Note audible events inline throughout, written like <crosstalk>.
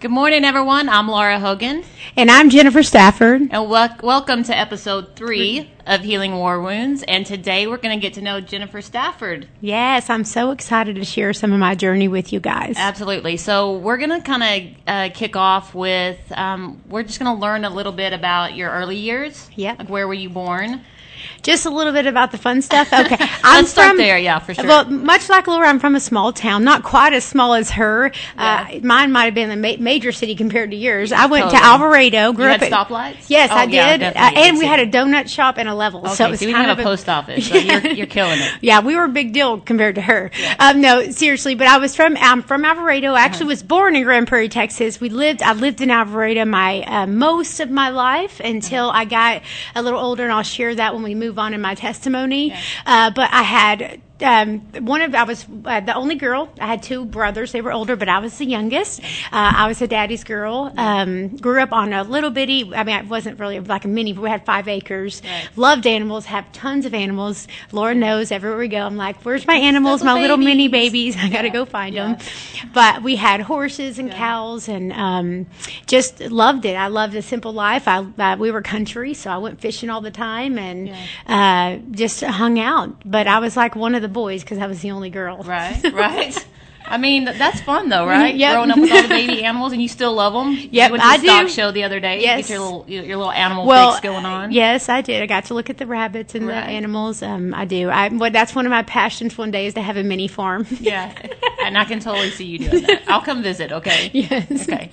Good morning, everyone. I'm Laura Hogan, And I'm Jennifer Stafford. and wel- welcome to episode three of Healing War Wounds. And today we're going to get to know Jennifer Stafford. Yes, I'm so excited to share some of my journey with you guys. Absolutely. So we're going to kind of uh, kick off with um, we're just going to learn a little bit about your early years. Yeah. Like where were you born? Just a little bit about the fun stuff. Okay, <laughs> I'm start there, yeah, for sure. Well, much like Laura, I'm from a small town, not quite as small as her. Yeah. Uh, mine might have been a ma- major city compared to yours. I went Totally. to Alvarado. Grew You up had at- stoplights? Yes, Oh, I yeah, did, uh, and we had a donut shop and a level. Okay, so it was so we kind have of a post office. So you're, <laughs> you're killing it. Yeah, we were a big deal compared to her. Um, no, seriously, but I was from I'm from Alvarado. I actually Uh-huh. was born in Grand Prairie, Texas. We lived I lived in Alvarado my uh, most of my life until Uh-huh. I got a little older, and I'll share that when we move on in my testimony. Uh, but I had. Um, one of I was uh, the only girl. I had two brothers. They were older, but I was the youngest. Uh, I was a daddy's girl. Um, grew up on a little bitty. I mean, it wasn't really like a mini. But we had five acres. Right. Loved animals. Have tons of animals. Laura knows everywhere we go. I'm like, where's my animals? Little my little mini babies. babies. <laughs> I got to Yeah, go find yeah. them. But we had horses and cows, and um, just loved it. I loved a simple life. I uh, we were country, so I went fishing all the time and uh, just hung out. But I was like one of the boys because I was the only girl. Right, <laughs> right. I mean, that's fun though, right? Yep. Growing up with all the baby <laughs> animals and you still love them. Yep, you went to the I stock do. show the other day. Yes. You get your little your little animal Well, pics going on. yes, I did. I got to look at the rabbits and Right. the animals. Um, I do. I well, that's one of my passions. One day is to have a mini farm. Yeah, and I can totally see you doing that. <laughs> I'll come visit. Okay. yes. Okay.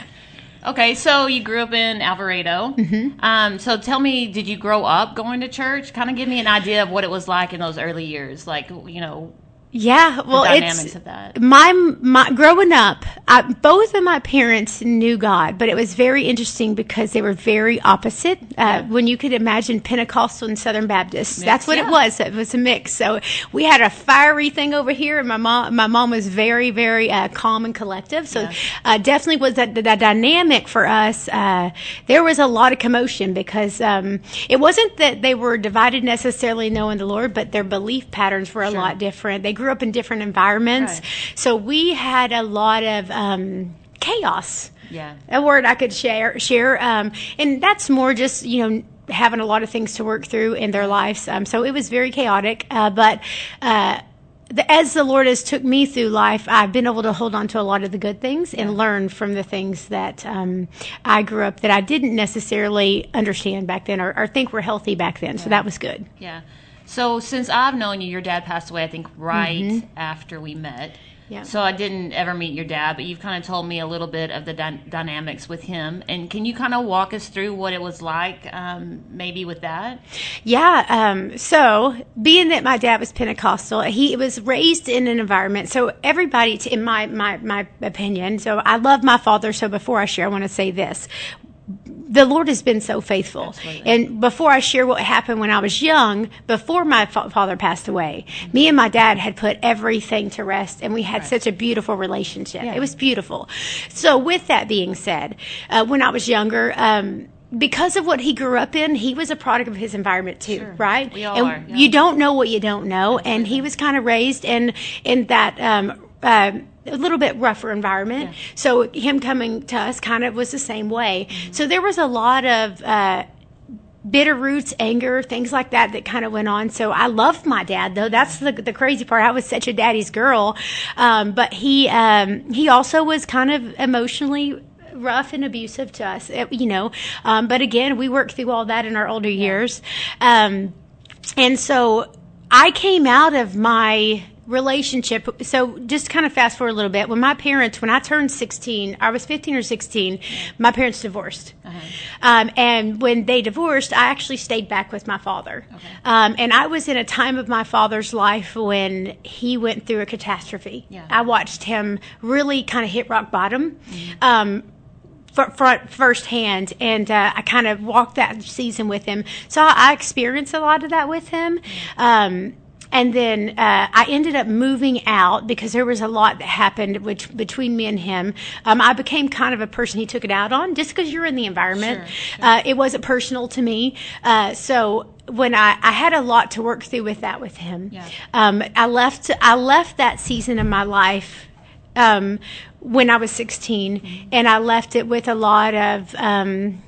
Okay, so you grew up in Alvarado. Mm-hmm. Um, so tell me, did you grow up going to church? Kind of give me an idea of what it was like in those early years, like you know, Yeah, well, the dynamics it's of that. my my growing up. I, both of my parents knew God, but it was very interesting because they were very opposite. Uh, When you could imagine Pentecostal and Southern Baptist, that's what yeah. it was. It was a mix. So we had a fiery thing over here, and my mom my mom was very very uh, calm and collective. So Yeah. uh, definitely was that the, dynamic for us. Uh, there was a lot of commotion because um, it wasn't that they were divided necessarily knowing the Lord, but their belief patterns were a Sure. lot different. They grew up in different environments, Right. so we had a lot of um, chaos. Yeah. A word I could share, share, um, and that's more just you know having a lot of things to work through in their lives. Um, so it was very chaotic, uh, but. Uh, the, as the Lord has took me through life, I've been able to hold on to a lot of the good things and learn from the things that um, I grew up that I didn't necessarily understand back then or, or think were healthy back then. So that was good. Yeah. So since I've known you, your dad passed away, I think, right after we met. Mm-hmm. Yeah. So I didn't ever meet your dad, but you've kind of told me a little bit of the dy- dynamics with him. And can you kind of walk us through what it was like, um, maybe with that? Yeah. Um, so, being that my dad was Pentecostal, he was raised in an environment. So, everybody, in my my my opinion, so I love my father. So, before I share, I want to say this. The Lord has been so faithful. Absolutely. And before I share what happened when I was young, before my fa- father passed away, me and my dad had put everything to rest and we had such a beautiful relationship. Yeah. It was beautiful. So, with that being said, uh, when I was younger, um, because of what he grew up in, he was a product of his environment too, Sure. right? We all and are, yeah. you don't know what you don't know, and he was kind of raised in in that. Um, uh, a little bit rougher environment. So him coming to us kind of was the same way. Mm-hmm. So there was a lot of uh, bitter roots, anger, things like that that kind of went on. So I loved my dad though. That's the the crazy part. I was such a daddy's girl, um, but he um, he also was kind of emotionally rough and abusive to us, eh, you know. Um, but again, we worked through all that in our older years, um, and so I came out of my relationship. So just kind of fast forward a little bit. When my parents when i turned 16 i was 15 or 16 my parents divorced. Um, and when they divorced i actually stayed back with my father. Um, and i was in a time of my father's life when he went through a catastrophe. Yeah. i watched him really kind of hit rock bottom um, front firsthand, and uh, I kind of walked that season with him. So I experienced a lot of that with him. Um, and then uh, I ended up moving out because there was a lot that happened which, between me and him. Um, I became kind of a person he took it out on just because you're in the environment. Sure, Uh, it wasn't personal to me. Uh, so when I, I had a lot to work through with that with him, Yeah. um, I left I left that season of my life um, when I was 16, and I left it with a lot of um,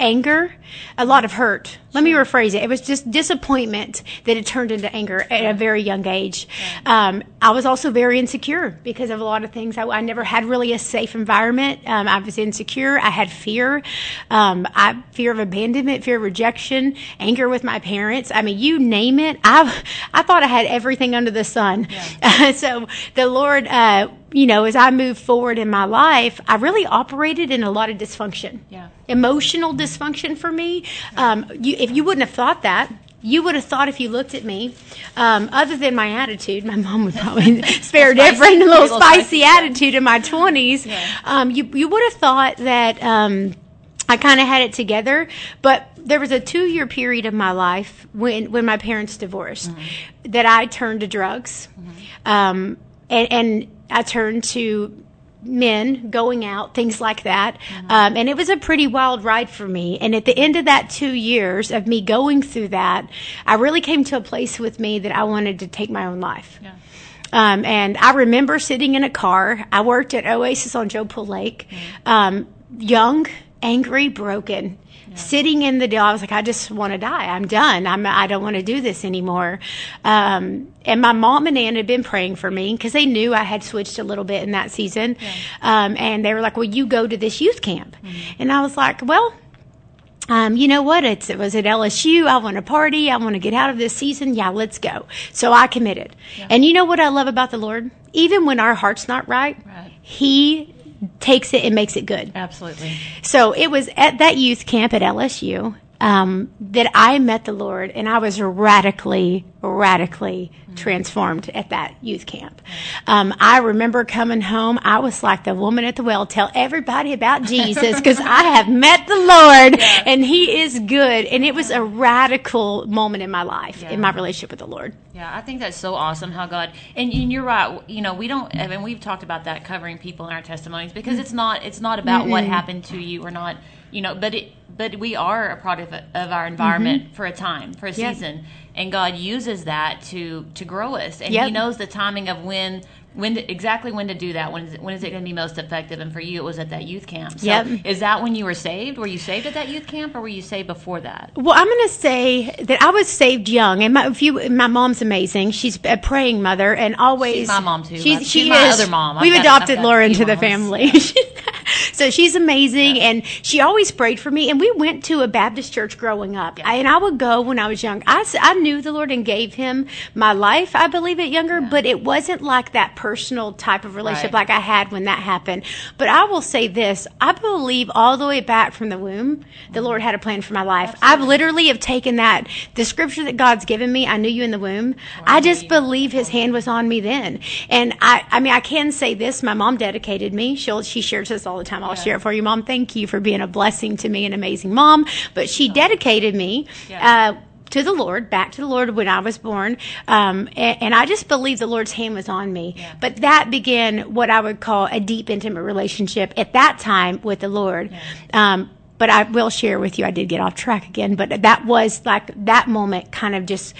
anger, a lot of hurt. Let me rephrase it. It was just disappointment that it turned into anger at a very young age. Um, I was also very insecure because of a lot of things. I, I never had really a safe environment. Um, I was insecure. I had fear. Um, I fear of abandonment, fear of rejection, anger with my parents. I mean, you name it. I I thought I had everything under the sun. <laughs> so the Lord. Uh, you know, as I moved forward in my life, I really operated in a lot of dysfunction. Yeah. Emotional dysfunction for me. Um, you, if you wouldn't have thought that, you would have thought if you looked at me, um, other than my attitude, my mom would probably <laughs> <laughs> spare different, a little, Little spicy, spicy, yeah. attitude in my 20s. Um, you, you would have thought that um, I kind of had it together, but there was a two year period of my life when, when my parents divorced that I turned to drugs. Um, and, and I turned to men going out, things like that. Um, and it was a pretty wild ride for me. And at the end of that two years of me going through that, I really came to a place with me that I wanted to take my own life. Yeah. Um, and I remember sitting in a car. I worked at Oasis on Joe Pool Lake, um, young, angry, broken. Sitting in the deal, I was like, I just want to die. I'm done. I'm, I don't want to do this anymore. Um, and my mom and Ann had been praying for me because they knew I had switched a little bit in that season. Um, and they were like, Well, you go to this youth camp. And I was like, Well, um, you know what? It's, it was at LSU. I want to party. I want to get out of this season. Yeah, let's go. So I committed. And you know what I love about the Lord? Even when our heart's not right, Right. He takes it and makes it good. Absolutely. So it was at that youth camp at LSU um, that I met the Lord, and I was radically, radically transformed at that youth camp. Um, I remember coming home. I was like the woman at the well, tell everybody about Jesus because I have met the Lord, and He is good. And it was a radical moment in my life, in my relationship with the Lord. Yeah, I think that's so awesome how God and, and you're right. You know, we don't. I mean, we've talked about that covering people in our testimonies because it's not. It's not about what happened to you or not. You know, but it. But we are a product of, of our environment mm-hmm. for a time, for a Yeah. season, and God uses that to to grow us, and Yep. He knows the timing of when. When to, exactly when to do that? When is it, when is it going to be most effective? And for you, it was at that youth camp. So Yep. Is that when you were saved? Were you saved at that youth camp, or were you saved before that? Well, I'm going to say that I was saved young, and my if you, my mom's amazing. She's a praying mother, and always She's my mom, too. She's, She's she my is. other mom. I've We've got- adopted I've a into the family. <laughs> <laughs> so she's amazing, and she always prayed for me. And we went to a Baptist church growing up, I, and I would go when I was young. I, I knew the Lord and gave Him my life. I believe it younger, but it wasn't like that personal type of relationship Right. like I had when that happened. But I will say this: I believe all the way back from the womb, the mm-hmm. Lord had a plan for my life. I've literally have taken that the scripture that God's given me. I knew you in the womb. I just believe His hand was on me then, and I. I mean, I can say this: my mom dedicated me. She'll she shares this all the time. I'll share it for you, Mom. Thank you for being a blessing to me, an amazing mom. But she dedicated me. Yeah. Uh, to the Lord, back to the Lord when I was born. Um, and, and I just believe the Lord's hand was on me. But that began what I would call a deep, intimate relationship at that time with the Lord. Um, but I will share with you, I did get off track again, but that was like that moment kind of just.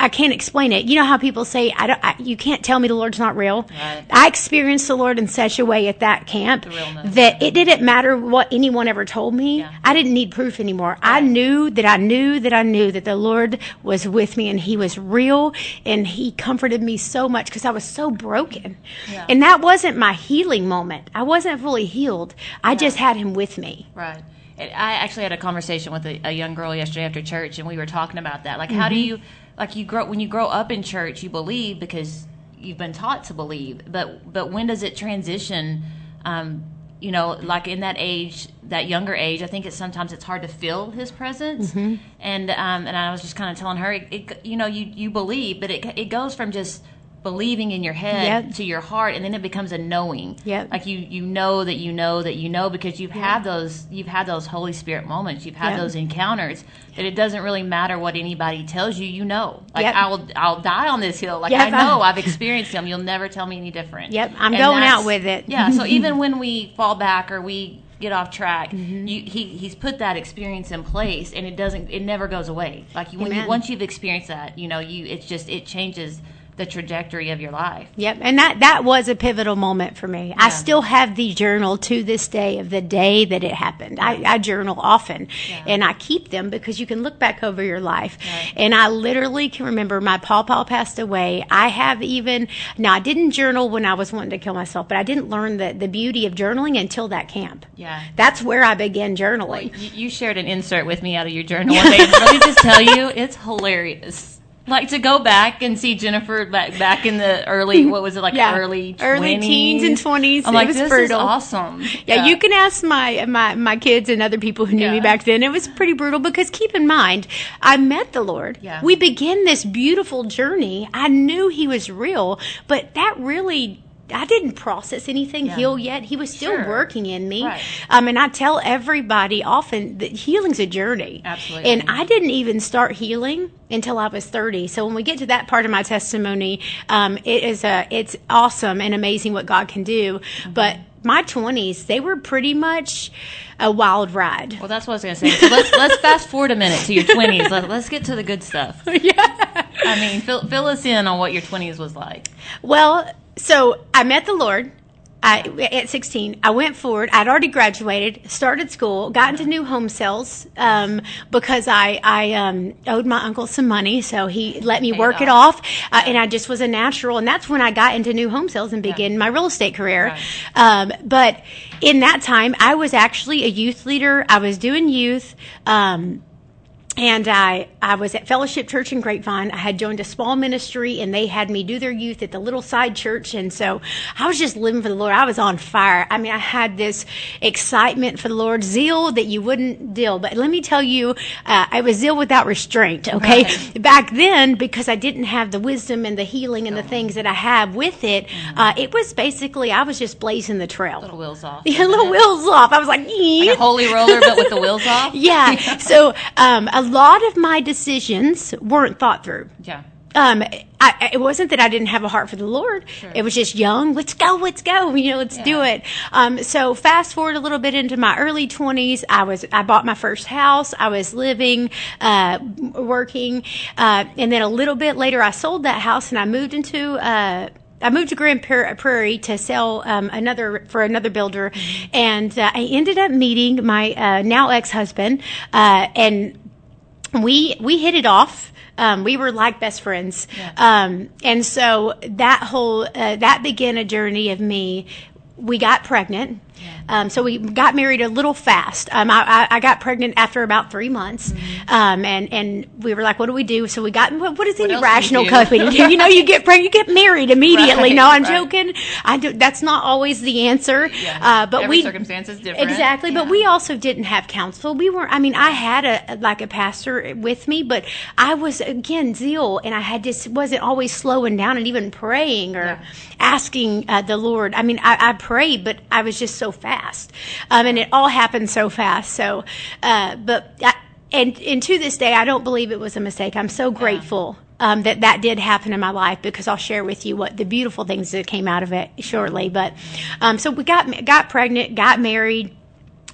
I I can't explain it. You know how people say, "I don't." I, you can't tell me the Lord's not real. Right. I experienced the Lord in such a way at that camp that it didn't matter what anyone ever told me. Yeah. I didn't need proof anymore. I knew that I knew that I knew that the Lord was with me and He was real and He comforted me so much because I was so broken. Yeah. And that wasn't my healing moment. I wasn't fully healed. I just had Him with me. Right. I actually had a conversation with a, a young girl yesterday after church, and we were talking about that. Like, how do mm-hmm. you, like, you grow when you grow up in church, you believe because you've been taught to believe. But but when does it transition? Um, you know, like in that age, that younger age, I think it's sometimes it's hard to feel His presence. And um, and I was just kind of telling her, it, it, you know, you you believe, but it it goes from just believing in your head Yep. to your heart, and then it becomes a knowing. Yep. Like you you know that you know that you know because you've had those you've had those Holy Spirit moments. You've had Yep. those encounters that it doesn't really matter what anybody tells you. You know, like Yep. I'll I'll die on this hill. Like Yep. I know I've <laughs> experienced them. You'll never tell me any different. Yep, I'm And going out with it. Yeah. So <laughs> even when we fall back or we get off track, Mm-hmm. you, he he's put that experience in place, and it doesn't it never goes away. Like you, when you once you've experienced that, you know you it's just it changes the trajectory of your life. Yep, and that that was a pivotal moment for me. I still have the journal to this day of the day that it happened. I, I journal often, and I keep them because you can look back over your life. Right. And I literally can remember my pawpaw passed away. I have even now I didn't journal when I was wanting to kill myself, but I didn't learn the the beauty of journaling until that camp. Yeah. That's where I began journaling. You, you shared an insert with me out of your journal <laughs> one day. Let me just tell you, it's hilarious. Like to go back and see Jennifer back back in the early <laughs> what was it like Yeah. early Early teens and 20s. I'm It like was this brutal. is awesome. Yeah, you can ask my my my kids and other people who knew me back then. It was pretty brutal because keep in mind, I met the Lord. Yeah. We begin this beautiful journey. I knew He was real, but that really. I didn't process anything Yeah. heal yet. He was still Sure. working in me. Right. Um, and I tell everybody often that healing's a journey. Absolutely. And I didn't even start healing until I was 30. So when we get to that part of my testimony, um, it is a, it's awesome and amazing what God can do. Mm-hmm. But my 20s, they were pretty much a wild ride. Well, that's what I was going to say. So let's let's fast forward a minute to your 20s. Let, let's get to the good stuff. <laughs> yeah. I mean, fill, fill us in on what your 20s was like. Well, so I met the Lord. I, at 16, I went forward. I'd already graduated, started school, got into new home sales um, because I, I um, owed my uncle some money, so he let me Paid work it off. off, uh, and I just was a natural. And that's when I got into new home sales and began my real estate career. Right. Um, but in that time, I was actually a youth leader. I was doing youth. Um, and I, I was at Fellowship Church in Grapevine. I had joined a small ministry and they had me do their youth at the little side church. And so I was just living for the Lord. I was on fire. I mean, I had this excitement for the Lord, zeal that you wouldn't deal. But let me tell you, uh, I was zeal without restraint. Okay. Right. <laughs> Back then, because I didn't have the wisdom and the healing and the things that I have with it, uh, it was basically, I was just blazing the trail. Little wheels off. <laughs> Yeah, little <laughs> wheels off. I was like, Like a holy roller, but with the wheels off. yeah. So um, a lot of my decisions weren't thought through. Yeah. Um, I, it wasn't that I didn't have a heart for the Lord. It was just young. Let's go. Let's go. You know, let's do it. Um, so fast forward a little bit into my early twenties. I was, I bought my first house. I was living, uh, working, uh, and then a little bit later, I sold that house and I moved into, uh, I moved to Grand Prairie to sell um, another for another builder, and uh, I ended up meeting my uh, now ex husband, uh, and we we hit it off. Um, we were like best friends, um, and so that whole uh, that began a journey of me. We got pregnant, um, so we got married a little fast. Um, I, I, I got pregnant after about three months, um, and and we were like, "What do we do?" So we got what, what does any rational do? couple do? You know, you get pregnant, you get married <laughs> immediately. Right, no, I'm right. joking. I do. That's not always the answer. Yeah. Uh, but Every we circumstance is different. Exactly, but we also didn't have counsel. We weren't. I mean, I had a like a pastor with me, but I was again zeal, and I had just wasn't always slowing down and even praying or Yeah. asking uh, the Lord. I mean, I, I prayed, but I was just so fast, um, and it all happened so fast. So, uh, but I, and and to this day, I don't believe it was a mistake. I'm so grateful. Um, that that did happen in my life because I'll share with you what the beautiful things that came out of it shortly. But um, so we got got pregnant, got married.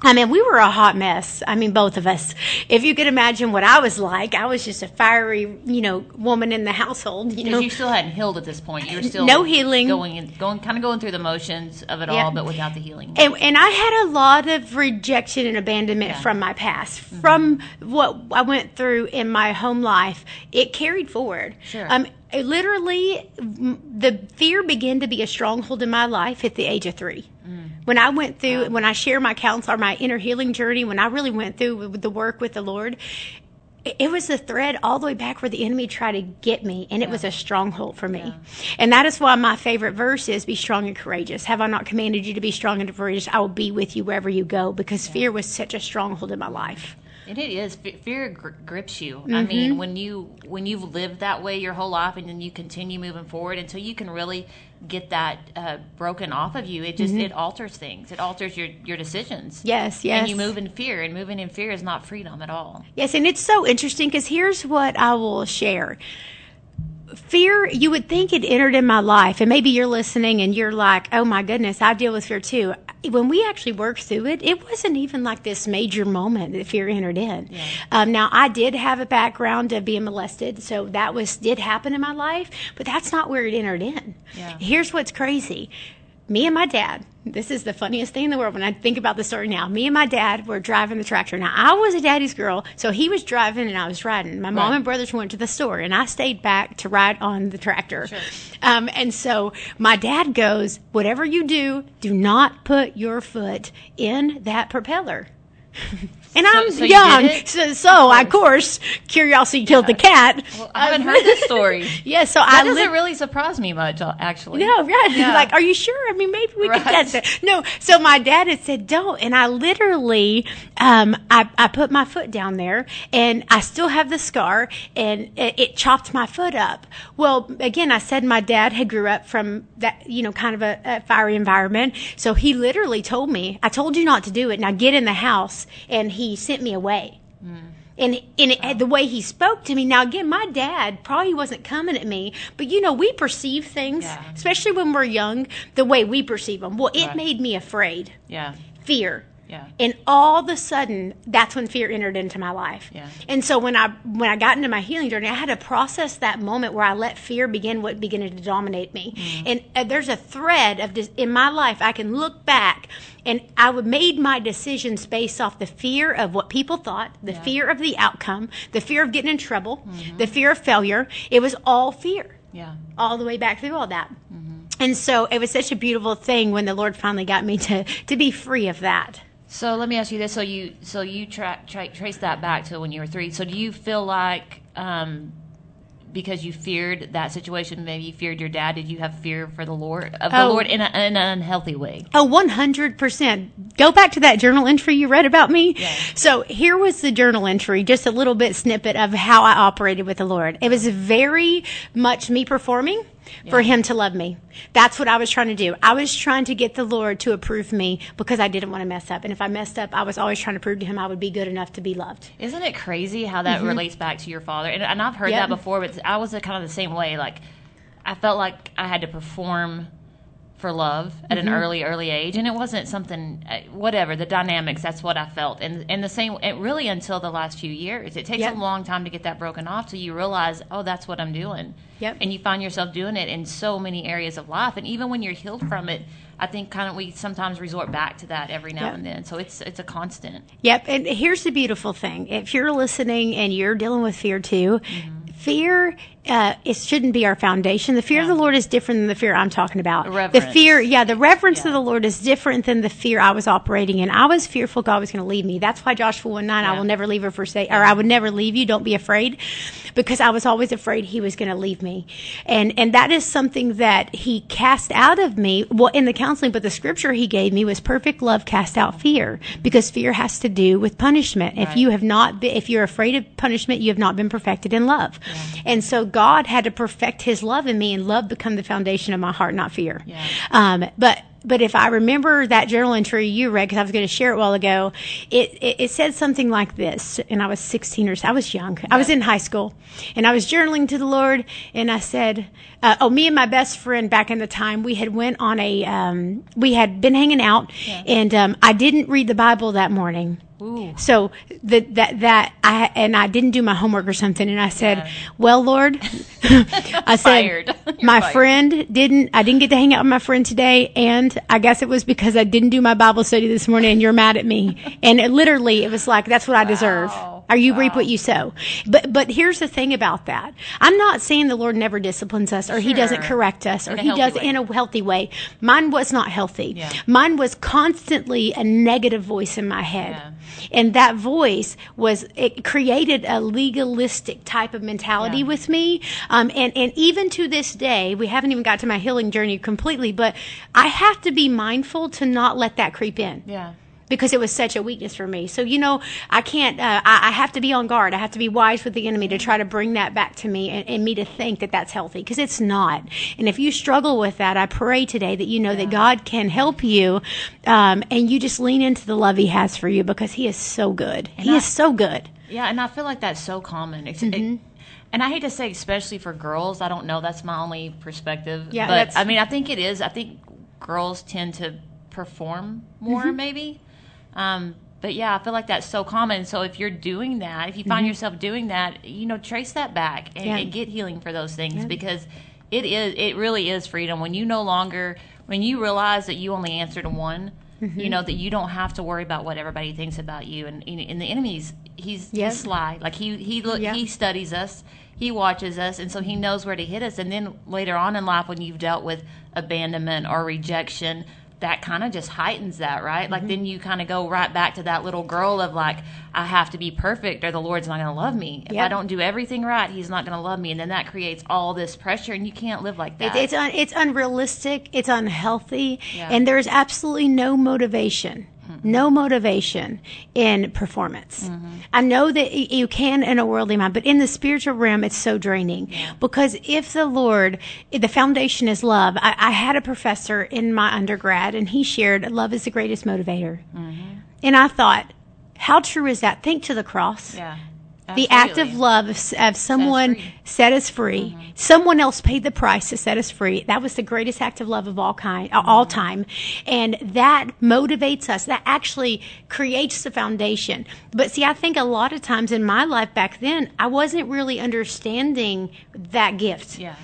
I mean, we were a hot mess. I mean, both of us. If you could imagine what I was like, I was just a fiery, you know, woman in the household. You know, Because you still hadn't healed at this point. You were still No healing. going in, going kind of going through the motions of it Yeah. all, but without the healing. and, and I had a lot of rejection and abandonment Yeah. from my past, from what I went through in my home life. It carried forward. Sure. Um, literally, the fear began to be a stronghold in my life at the age of three. Mm. When I went through, when I share my counsel or my inner healing journey, when I really went through with the work with the Lord, it- was a thread all the way back where the enemy tried to get me, and it was a stronghold for me. And that is why my favorite verse is Be strong and courageous. Have I not commanded you to be strong and courageous? I will be with you wherever you go, because fear was such a stronghold in my life. And it is fear grips you. I Mm-hmm. mean, when you when you've lived that way your whole life, and then you continue moving forward until you can really get that uh, broken off of you, it just it alters things. It alters your your decisions. Mm-hmm. Yes, yes. And you move in fear, and moving in fear is not freedom at all. Yes, and it's so interesting because here's what I will share. Fear, you would think it entered in my life, and maybe you're listening and you're like, oh my goodness, I deal with fear too. When we actually worked through it, it wasn't even like this major moment that fear entered in. Um, now, I did have a background of being molested, so that was did happen in my life, but that's not where it entered in. Yeah. Here's what's crazy. Me and my dad, this is the funniest thing in the world when I think about the story now. Me and my dad were driving the tractor. Now, I was a daddy's girl, so he was driving and I was riding. My mom Right. and brothers went to the store, and I stayed back to ride on the tractor. Sure. Um, and so my dad goes, Whatever you do, do not put your foot in that propeller. <laughs> And I'm so you young, it? so, so of course, curiosity killed the cat. Well, I haven't heard this story. <laughs> Yeah, so That I doesn't lit- really surprise me much, uh, actually. no, right. Yeah. Like, are you sure? I mean, maybe we Right. could test it. No. So my dad had said, don't. And I literally, um, I, I put my foot down there and I still have the scar and it, it chopped my foot up. Well, again, I said my dad had grew up from that, you know, kind of a, a fiery environment. So he literally told me, I told you not to do it. Now get in the house. And he sent me away. Mm. And, and it, the way he spoke to me. Now, again, my dad probably wasn't coming at me, but you know, we perceive things, Yeah. especially when we're young, the way we perceive them. Well, it Right. made me afraid, Yeah. fear. Yeah. And all of a sudden, that's when fear entered into my life. Yeah. And so when I when I got into my healing journey, I had to process that moment where I let fear begin what began to dominate me. Mm-hmm. And uh, there's a thread of this in my life. I can look back, and I would made my decisions based off the fear of what people thought, the Yeah. fear of the outcome, the fear of getting in trouble, Mm-hmm. the fear of failure. It was all fear Yeah. all the way back through all that. Mm-hmm. And so it was such a beautiful thing when the Lord finally got me to to be free of that. So let me ask you this: so you so you tra- tra- trace that back to when you were three. So do you feel like um, because you feared that situation, maybe you feared your dad? Did you have fear for the Lord of the Oh. Lord in, a, in an unhealthy way? Oh, 100%. Go back to that journal entry you read about me. Yeah. So here was the journal entry, just a little bit snippet of how I operated with the Lord. It was very much me performing for him to love me. That's what I was trying to do. I was trying to get the Lord to approve me because I didn't want to mess up. And if I messed up, I was always trying to prove to him I would be good enough to be loved. Isn't it crazy how that relates back to your father? And, and I've heard Mm-hmm. Yep. that before, but I was kind of the same way. Like, I felt like I had to perform for love at Mm-hmm. an early, early age, and it wasn't something, uh, whatever the dynamics. That's what I felt, and and the same, it really until the last few years. It takes Yep. a long time to get that broken off, till you realize, oh, that's what I'm doing. Yep. And you find yourself doing it in so many areas of life, and even when you're healed from it. I think kind of we sometimes resort back to that every now Yep. and then. So it's it's a constant. Yep. And here's the beautiful thing. If you're listening and you're dealing with fear too, fear, uh, it shouldn't be our foundation. The fear of the Lord is different than the fear I'm talking about. The The fear, yeah, the reverence Yeah. of the Lord is different than the fear I was operating in. I was fearful God was going to leave me. That's why Joshua 1 9, I will never leave or forsake, or I would never leave you. Don't be afraid. Because I was always afraid he was going to leave me. And, and that is something that he cast out of me. Well, in the counseling, but the scripture he gave me was perfect love cast out fear because fear has to do with punishment. If you have not been, if you're afraid of punishment, you have not been perfected in love. And so God had to perfect his love in me and love become the foundation of my heart, not fear. Yeah. Um, but, but if I remember that journal entry you read, because I was going to share it a while ago, it, it, it said something like this, and I was 16 or so, I was young. I was in high school, and I was journaling to the Lord, and I said, uh, oh, me and my best friend back in the time, we had went on a, um, we had been hanging out, and um, I didn't read the Bible that morning. Ooh. So that that that I and I didn't do my homework or something, and I said, Yeah. "Well, Lord," <laughs> <laughs> I said. <laughs> "My fired. friend didn't. I didn't get to hang out with my friend today, and I guess it was because I didn't do my Bible study this morning, and you're mad at me." And it, literally, it was like, "That's what I deserve." Are you reap what you sow? But but here's the thing about that. I'm not saying the Lord never disciplines us, or He doesn't correct us, or He does way. in a healthy way. Mine was not healthy. Yeah. Mine was constantly a negative voice in my head. Yeah. And that voice was, it created a legalistic type of mentality Yeah. with me. Um, and, and even to this day, we haven't even got to my healing journey completely, but I have to be mindful to not let that creep in Yeah. Because it was such a weakness for me. So, you know, I can't, uh, I, I have to be on guard. I have to be wise with the enemy to try to bring that back to me and, and me to think that that's healthy because it's not. And if you struggle with that, I pray today that you know that God can help you um, and you just lean into the love He has for you because He is so good. he I- is so good. Yeah, and I feel like that's so common. It's, Mm-hmm. and I hate to say, especially for girls. I don't know. That's my only perspective. Yeah, but I mean, I think it is. I think girls tend to perform more, Mm-hmm. maybe. Um, but yeah, I feel like that's so common. So if you're doing that, if you find yourself doing that, you know, trace that back and, Mm-hmm. Yeah. and get healing for those things because it is, it really is freedom when you no longer, when you realize that you only answer to one. Mm-hmm. You know that you don't have to worry about what everybody thinks about you, and and the enemy's he's, Yep. he's sly. Like he he look Yeah. he studies us, he watches us, and so he knows where to hit us. And then later on in life, when you've dealt with abandonment or rejection, that kind of just heightens that, right? Mm-hmm. Like then you kind of go right back to that little girl of like, I have to be perfect, or the Lord's not going to love me. If I don't do everything right, He's not going to love me, and then that creates all this pressure, and you can't live like that. It, it's un, it's unrealistic. It's unhealthy, Yeah. and there's absolutely no motivation, Mm-hmm. no motivation in performance. Mm-hmm. I know that you can in a worldly mind, but in the spiritual realm, it's so draining. Because if the Lord, the foundation is love. I, I had a professor in my undergrad, and he shared, "Love is the greatest motivator," mm-hmm. and I thought, how true is that? Think to the cross yeah. The act of love of, of someone free. Mm-hmm. set us free. Someone else paid the price to set us free. That was the greatest act of love of all kind, uh, all Mm-hmm. time, and that motivates us. That actually creates the foundation. But see, I think a lot of times in my life back then, I wasn't really understanding that gift. Yeah.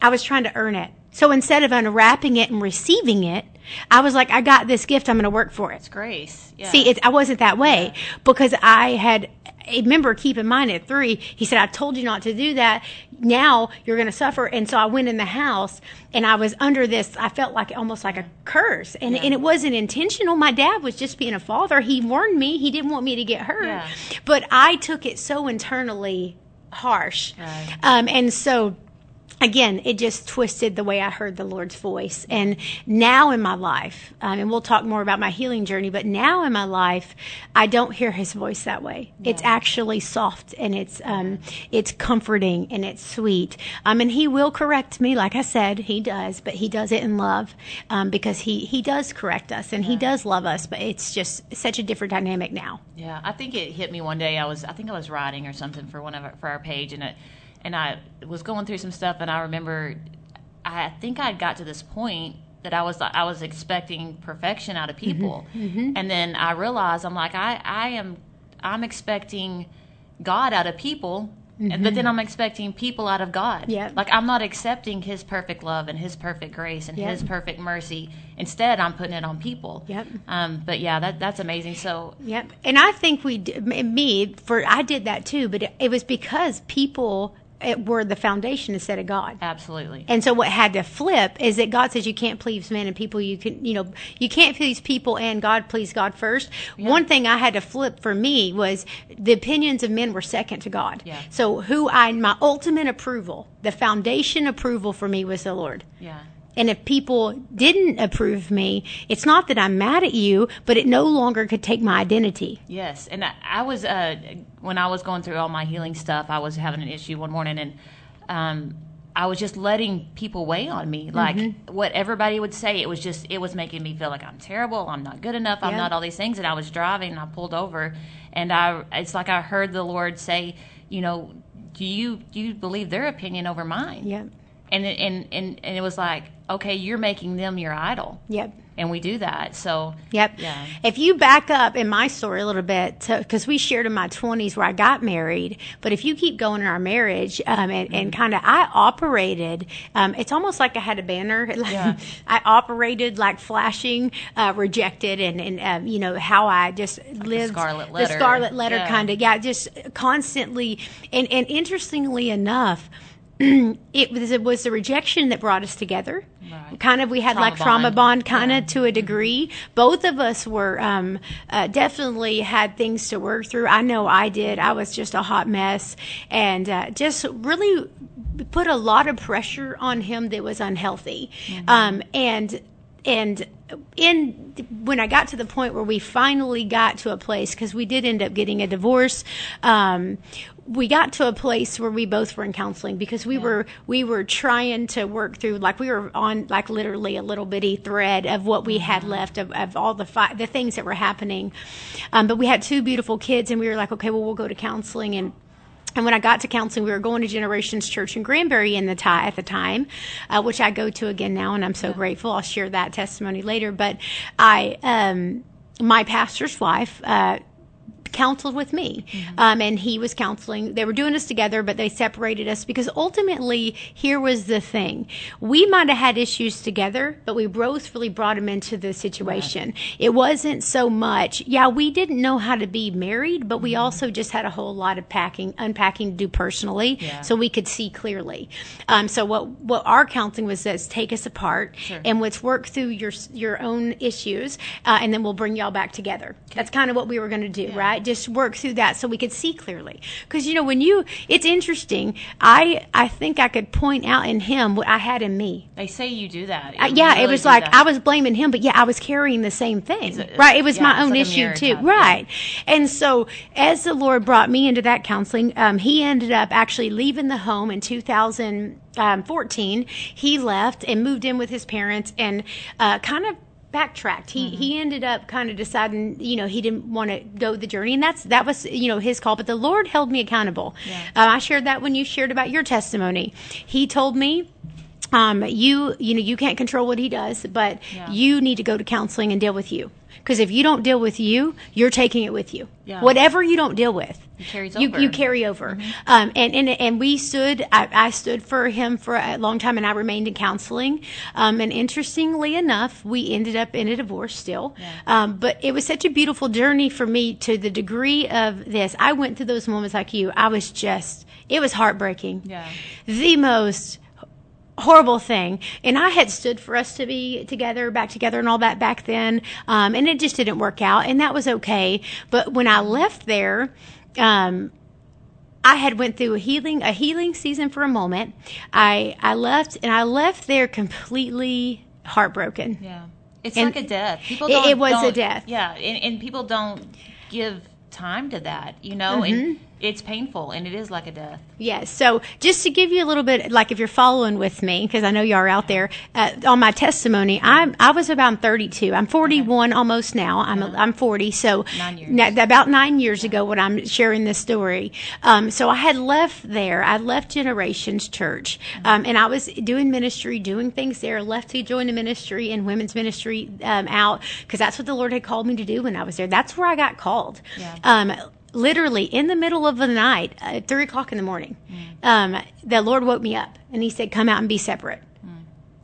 I was trying to earn it. So instead of unwrapping it and receiving it, I was like, I got this gift. I'm going to work for it. It's grace. Yeah. See, it, I wasn't that way because I had. a member keep in mind at three, he said, "I told you not to do that. Now you're going to suffer." And so I went in the house, and I was under this. I felt like almost like a curse, and and it wasn't intentional. My dad was just being a father. He warned me. He didn't want me to get hurt, Yeah. but I took it so internally harsh, Right. um, and so again, it just twisted the way I heard the Lord's voice. And now in my life, um, and we'll talk more about my healing journey, but now in my life, I don't hear His voice that way. It's actually soft and it's um, it's comforting and it's sweet. Um, and He will correct me, like I said, He does, but He does it in love um, because He He does correct us and He does love us. But it's just such a different dynamic now. Yeah, I think it hit me one day. I was, I think I was writing or something for one of our, for our page, and it, and I was going through some stuff, and I remember, I think I got to this point that I was, I was expecting perfection out of mm-hmm. people, mm-hmm. and then I realized I'm like, I, I am, I'm expecting God out of people. And, but then mm-hmm. I'm expecting people out of God. Yeah. Like I'm not accepting His perfect love and His perfect grace and Yep. His perfect mercy. Instead, I'm putting it on people. Yep. Um, but yeah, that that's amazing. So Yep. And I think we, me, for I did that too, but it, it was because people it, were the foundation instead of God. absolutely. And so what had to flip is that God says you can't please men and people. You can, you know, you can't please people and God please God first. One thing I had to flip for me was the opinions of men were second to God. Yeah. So who I, my ultimate approval, the foundation approval for me was the Lord. Yeah. And if people didn't approve me, it's not that I'm mad at you, but it no longer could take my identity. Yes, and I, I was uh, when I was going through all my healing stuff, I was having an issue one morning, and um, I was just letting people weigh on me, like Mm-hmm. what everybody would say. It was just it was making me feel like I'm terrible, I'm not good enough, I'm Yeah. not all these things. And I was driving, and I pulled over, and I it's like I heard the Lord say, you know, do you do you believe their opinion over mine? Yep. And and and and it was like, okay, you're making them your idol, Yep. And we do that. So Yep. Yeah. If you back up in my story a little bit, because we shared in my 20s where I got married, but if you keep going in our marriage um, and, and kind of, I operated, um, it's almost like I had a banner. <laughs> Like, Yeah. I operated like flashing, uh, rejected, and, and um, you know, how I just lived scarlet the scarlet letter Yeah. kind of, yeah, just constantly. And, and interestingly enough, <clears throat> it was it was the rejection that brought us together. Right. Kind of, we had Trauma like trauma bond. bond, kind of Yeah. to a degree. Both of us were um, uh, definitely had things to work through. I know I did. I was just a hot mess, and uh, just really put a lot of pressure on him that was unhealthy. Um, and and in when I got to the point where we finally got to a place because we did end up getting a divorce. Um, we got to a place where we both were in counseling because we were we were trying to work through like we were on like literally a little bitty thread of what we had left of, of all the fi- the things that were happening. Um, but we had two beautiful kids and we were like okay well we'll go to counseling. And And when I got to counseling, we were going to Generations Church in Granbury in the at the time, uh, which I go to again now, and I'm so grateful. I'll share that testimony later. But I, um, my pastor's wife, uh, counseled with me. Mm-hmm. Um, and he was counseling. They were doing this together, but they separated us because ultimately, here was the thing. We might have had issues together, but we both really brought him into the situation. It wasn't so much, yeah, we didn't know how to be married, but Mm-hmm. we also just had a whole lot of packing, unpacking to do personally Yeah. so we could see clearly. Um, so what, what our counseling was is take us apart Sure. and let's work through your, your own issues, uh, and then we'll bring y'all back together. That's kind of what we were going to do, right? Just work through that so we could see clearly. Because you know, when you, it's interesting. I I think I could point out in him what I had in me. They say you do that. I, yeah, it was like that. I was blaming him, but yeah, I was carrying the same thing, a- right? It was yeah, my own like issue too, type, yeah. right? And so, as the Lord brought me into that counseling, um, He ended up actually leaving the home in 2014. He left and moved in with his parents and uh, kind of backtracked. He Mm-hmm. he ended up kind of deciding, you know, he didn't want to go the journey, and that's that was you know his call. But the Lord held me accountable. Yeah. Uh, I shared that when you shared about your testimony. He told me. Um, you you know you can't control what he does, but Yeah. you need to go to counseling and deal with you. Because if you don't deal with you, you're taking it with you. Yeah. Whatever you don't deal with, you, over. you carry over. Um, and, and and we stood. I, I stood for him for a long time, and I remained in counseling. Um, and interestingly enough, we ended up in a divorce still. Um, but it was such a beautiful journey for me to the degree of this. I went through those moments like you. I was just. It was heartbreaking. Yeah. The most horrible thing. And I had stood for us to be together, back together, and all that back then. Um, and it just didn't work out, and that was okay. But when I left there, um, I had went through a healing a healing season for a moment. I I left, and I left there completely heartbroken. Yeah. It's And like a death. People it- don't. it was a death. Yeah, and, and people don't give time to that, you know, Mm-hmm. and it's painful, and it is like a death. Yes. So just to give you a little bit, like if you're following with me, because I know you are out there, uh, on my testimony, I'm I was about 32. I'm 41 almost now. I'm I'm 40. So Nine years. about nine years ago when I'm sharing this story. Um, so I had left there. I left Generations Church, um, and I was doing ministry, doing things there. Left to join the ministry and women's ministry um, out because that's what the Lord had called me to do when I was there. That's where I got called. Yeah. Literally in the middle of the night, uh, at three o'clock in the morning, um, the Lord woke me up and He said, "Come out and be separate."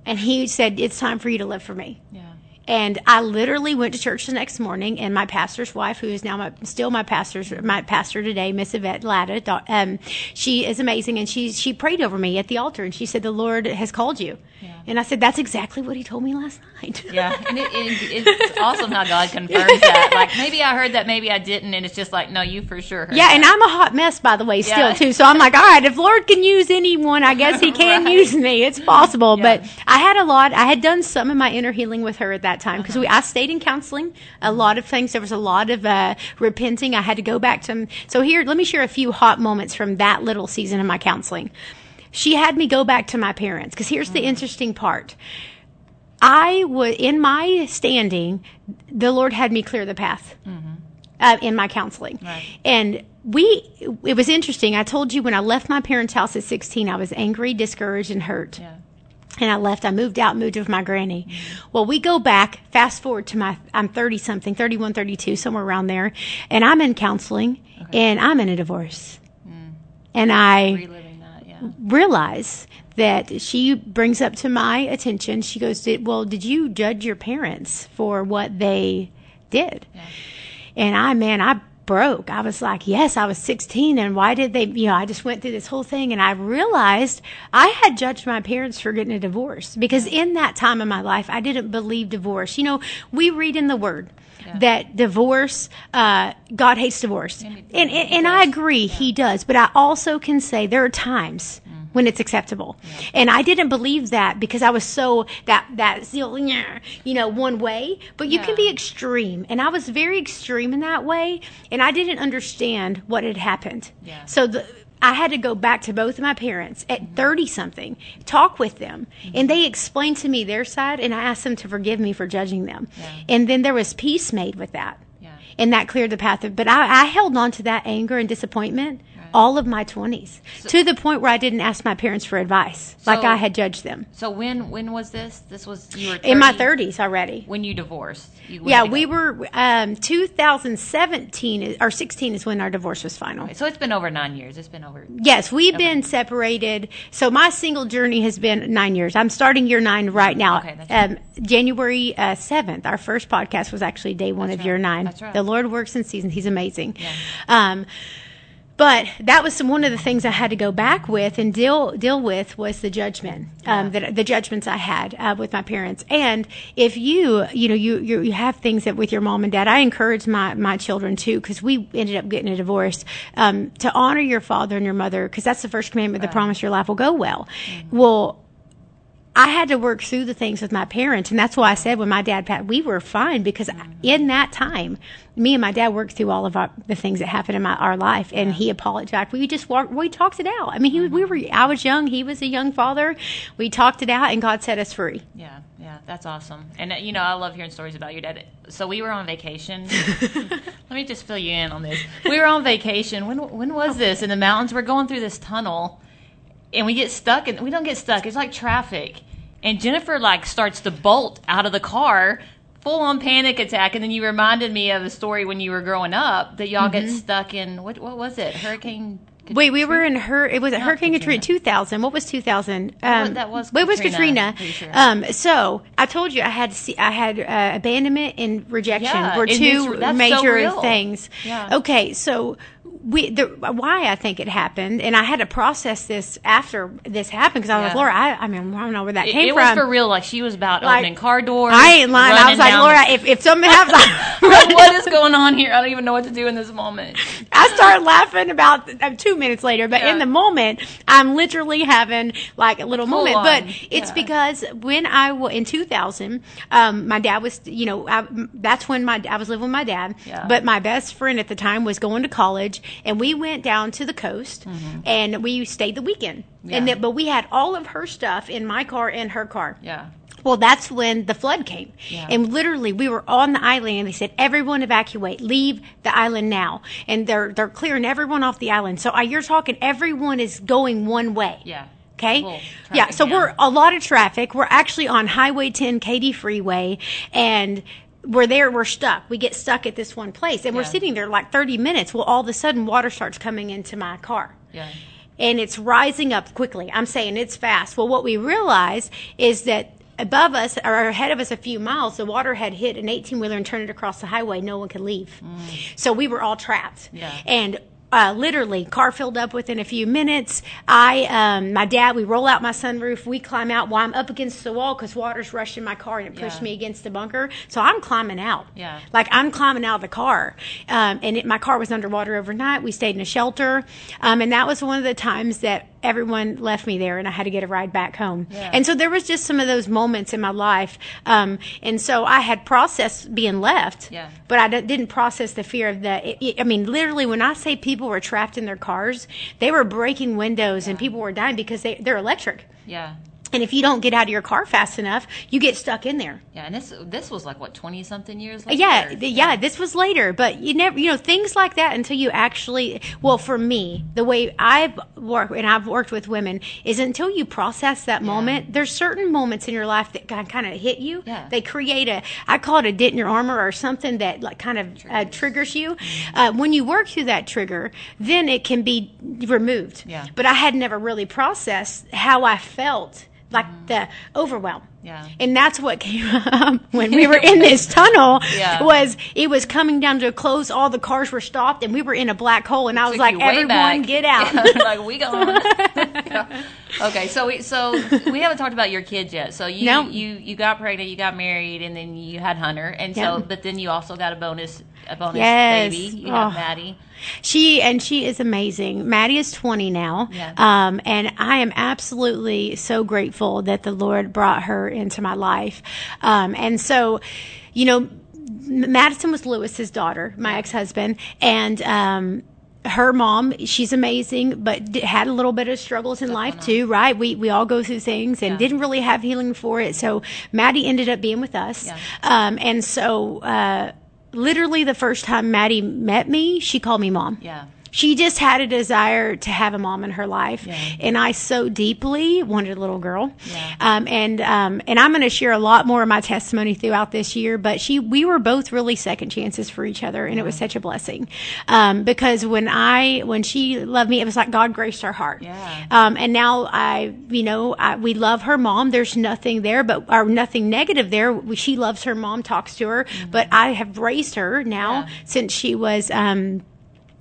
And He said, "It's time for you to live for me." Yeah. And I literally went to church the next morning, and my pastor's wife, who is now my, still my pastor's my pastor today, Miss Yvette Latta, um, she is amazing, and she she prayed over me at the altar, and she said, "The Lord has called you," Yeah. and I said, "That's exactly what He told me last night." <laughs> Yeah, and it, it, it's awesome how God confirms that. <laughs> Like maybe I heard that, maybe I didn't, and it's just like, no, you for sure heard. Yeah, that. and I'm a hot mess, by the way, still Yeah. too. So I'm like, all right, if Lord can use anyone, I guess He <laughs> can Right. use me. It's possible. Yeah. But I had a lot. I had done some of my inner healing with her at that time because Uh-huh. I stayed in counseling. A lot of things. There was a lot of uh, repenting. I had to go back to. So here, let me share a few hot moments from that little season of my counseling. She had me go back to my parents because here's Mm. the interesting part. I was in my standing. The Lord had me clear the path uh, in my counseling. Right. And we, it was interesting. I told you when I left my parents' house at 16, I was angry, discouraged, and hurt. Yeah. And I left. I moved out, moved with my granny. Well, we go back, fast forward to my, I'm 30 something, 31, 32, somewhere around there. And I'm in counseling and I'm in a divorce. And I, Reliving. Realize that she brings up to my attention. She goes, well? Did you judge your parents for what they did?" Yeah. And I, man, I broke. I was like, "Yes, I was 16, and why did they?" You know, I just went through this whole thing, and I realized I had judged my parents for getting a divorce because in that time of my life, I didn't believe divorce. You know, we read in the Word. That divorce, uh, God hates divorce, And and and, and I agree, He does. But I also can say there are times when it's acceptable. And I didn't believe that because I was so that that zeal, you know, one way. But you can be extreme, and I was very extreme in that way, and I didn't understand what had happened. Yeah. So the. I had to go back to both of my parents at 30 something, talk with them, and they explained to me their side, and I asked them to forgive me for judging them. Yeah. And then there was peace made with that Yeah. and that cleared the path. Of, but I, I held on to that anger and disappointment. All of my 20s to the point where I didn't ask my parents for advice, like I had judged them. So when when was this? This was you were 30, In my 30s already. when you divorced. You Yeah, we were um, 2017 or 16 is when our divorce was final. So it's been over nine years. It's been over. Yes, we've been separated. So my single journey has been nine years. I'm starting year nine right now. Okay, that's um, January uh, 7th, our first podcast was actually day one of right. year nine. That's right. The Lord works in seasons. He's amazing. Um, but that was some, one of the things I had to go back with and deal deal with was the judgment, um, the, the judgments I had uh, with my parents. And if you, you know, you, you you have things that with your mom and dad, I encourage my my children too, because we ended up getting a divorce, um, to honor your father and your mother, because that's the first commandment. The promise your life will go well. Well. I had to work through the things with my parents, and that's why I said when my dad passed, we were fine because in that time, me and my dad worked through all of our, the things that happened in my, our life, and he apologized. We just walked, we talked it out. I mean, he, we were, I was young, he was a young father. We talked it out, and God set us free. Yeah, yeah, that's awesome. And uh, you know, I love hearing stories about your dad. So we were on vacation. <laughs> Let me just fill you in on this. We were on vacation. When when was this? In the mountains. We're going through this tunnel, and we get stuck. And we don't get stuck. It's like traffic. And Jennifer like starts to bolt out of the car, full on panic attack. And then you reminded me of a story when you were growing up that y'all Mm-hmm. get stuck in what what was it? Hurricane. Wait, we were in her. It was a Hurricane Katrina. Katrina, 2000. What was 2000? Um, that was It was Katrina, Katrina. sure. Um, so I told you I had see, I had uh, abandonment and rejection Yeah, were two that's so major things. Yeah. Okay, so we the why I think it happened, and I had to process this after this happened because I was like, Laura, I, I mean, I don't know where that It, came it was from. for real. Like she was about Like, opening car doors. I ain't lying. I was like, Laura, if, if something happens, <laughs> Like, what is going on here? I don't even know what to do in this moment. <laughs> I start laughing about uh, two minutes later, but Yeah. in the moment, I'm literally having like a little Full moment. on, But it's yeah. because when I was in 2000, um, my dad was, you know, I, that's when my I was living with my dad. Yeah. But my best friend at the time was going to college, and we went down to the coast and we stayed the weekend. And Mm-hmm. That, but we had all of her stuff in my car and her car. Yeah. Well, that's when the flood came. Yeah. And literally, we were on the island, and they said, "Everyone evacuate, leave the island now." And they're they're clearing everyone off the island. So you're talking, everyone is going one way. Yeah. Okay. Full yeah. So we're a lot of traffic. We're actually on Highway 10 Katy Freeway, and we're there. We're stuck. We get stuck at this one place, and we're sitting there like 30 minutes. Well, all of a sudden, water starts coming into my car Yeah. and it's rising up quickly. I'm saying it's fast. Well, what we realize is that above us or ahead of us a few miles, the water had hit an 18 wheeler and turned it across the highway. No one could leave. So we were all trapped. Yeah. And uh, literally, car filled up within a few minutes. I, um, my dad, we roll out my sunroof. We climb out while I'm up against the wall because water's rushing my car and it pushed Yeah. me against the bunker. So I'm climbing out. Yeah. Like I'm climbing out of the car, um, and it, my car was underwater overnight. We stayed in a shelter, um, and that was one of the times that everyone left me there, and I had to get a ride back home. Yeah. And so there was just some of those moments in my life, um, and so I had processed being left, Yeah. but I d- didn't process the fear of the. It, it- I mean, literally, when I say people were trapped in their cars, they were breaking windows and people were dying because they they're electric. Yeah. And if you don't get out of your car fast enough, you get stuck in there. Yeah. And this this was like what twenty something years later. Yeah, yeah, this was later, but you never, you know, things like that until you actually, well, for me, the way I've worked and I've worked with women is until you process that moment, there's certain moments in your life that kind of hit you. Yeah. They create a, I call it a dent in your armor or something that like kind of uh, triggers you. Mm-hmm. Uh, when you work through that trigger, then it can be removed. Yeah. But I had never really processed how I felt. Like the overwhelm. Yeah. and that's what came <laughs> up when we were in <laughs> this tunnel Yeah. was it was coming down to a close. All the cars were stopped, and we were in a black hole. And I was like, "Everyone, back. get out!" <laughs> Yeah, like we gone. Yeah. Okay, so we so we haven't talked about your kids yet. So you No. you you got pregnant, you got married, and then you had Hunter, and so but then you also got a bonus a bonus Yes. baby. You got Oh. Maddie. She and she is amazing. Maddie is 20 now. Yeah. Um, and I am absolutely so grateful that the Lord brought her into my life. Um, and so, you know, Madison was Lewis's daughter, my ex-husband, and, um, her mom, she's amazing, but had a little bit of struggles in life too, right? We we all go through things and Yeah. didn't really have healing for it. So Maddie ended up being with us, Yeah. um, and so uh, literally the first time Maddie met me, she called me mom. Yeah. She just had a desire to have a mom in her life, Yeah. and I so deeply wanted a little girl. Yeah. Um, and um, and I'm going to share a lot more of my testimony throughout this year. But she, we were both really second chances for each other, and it was such a blessing. Um, because when I when she loved me, it was like God graced her heart. Yeah. Um, and now I, you know, I, we love her mom. There's nothing there, but or nothing negative there. She loves her mom, talks to her. But I have raised her now Yeah. since she was. Um,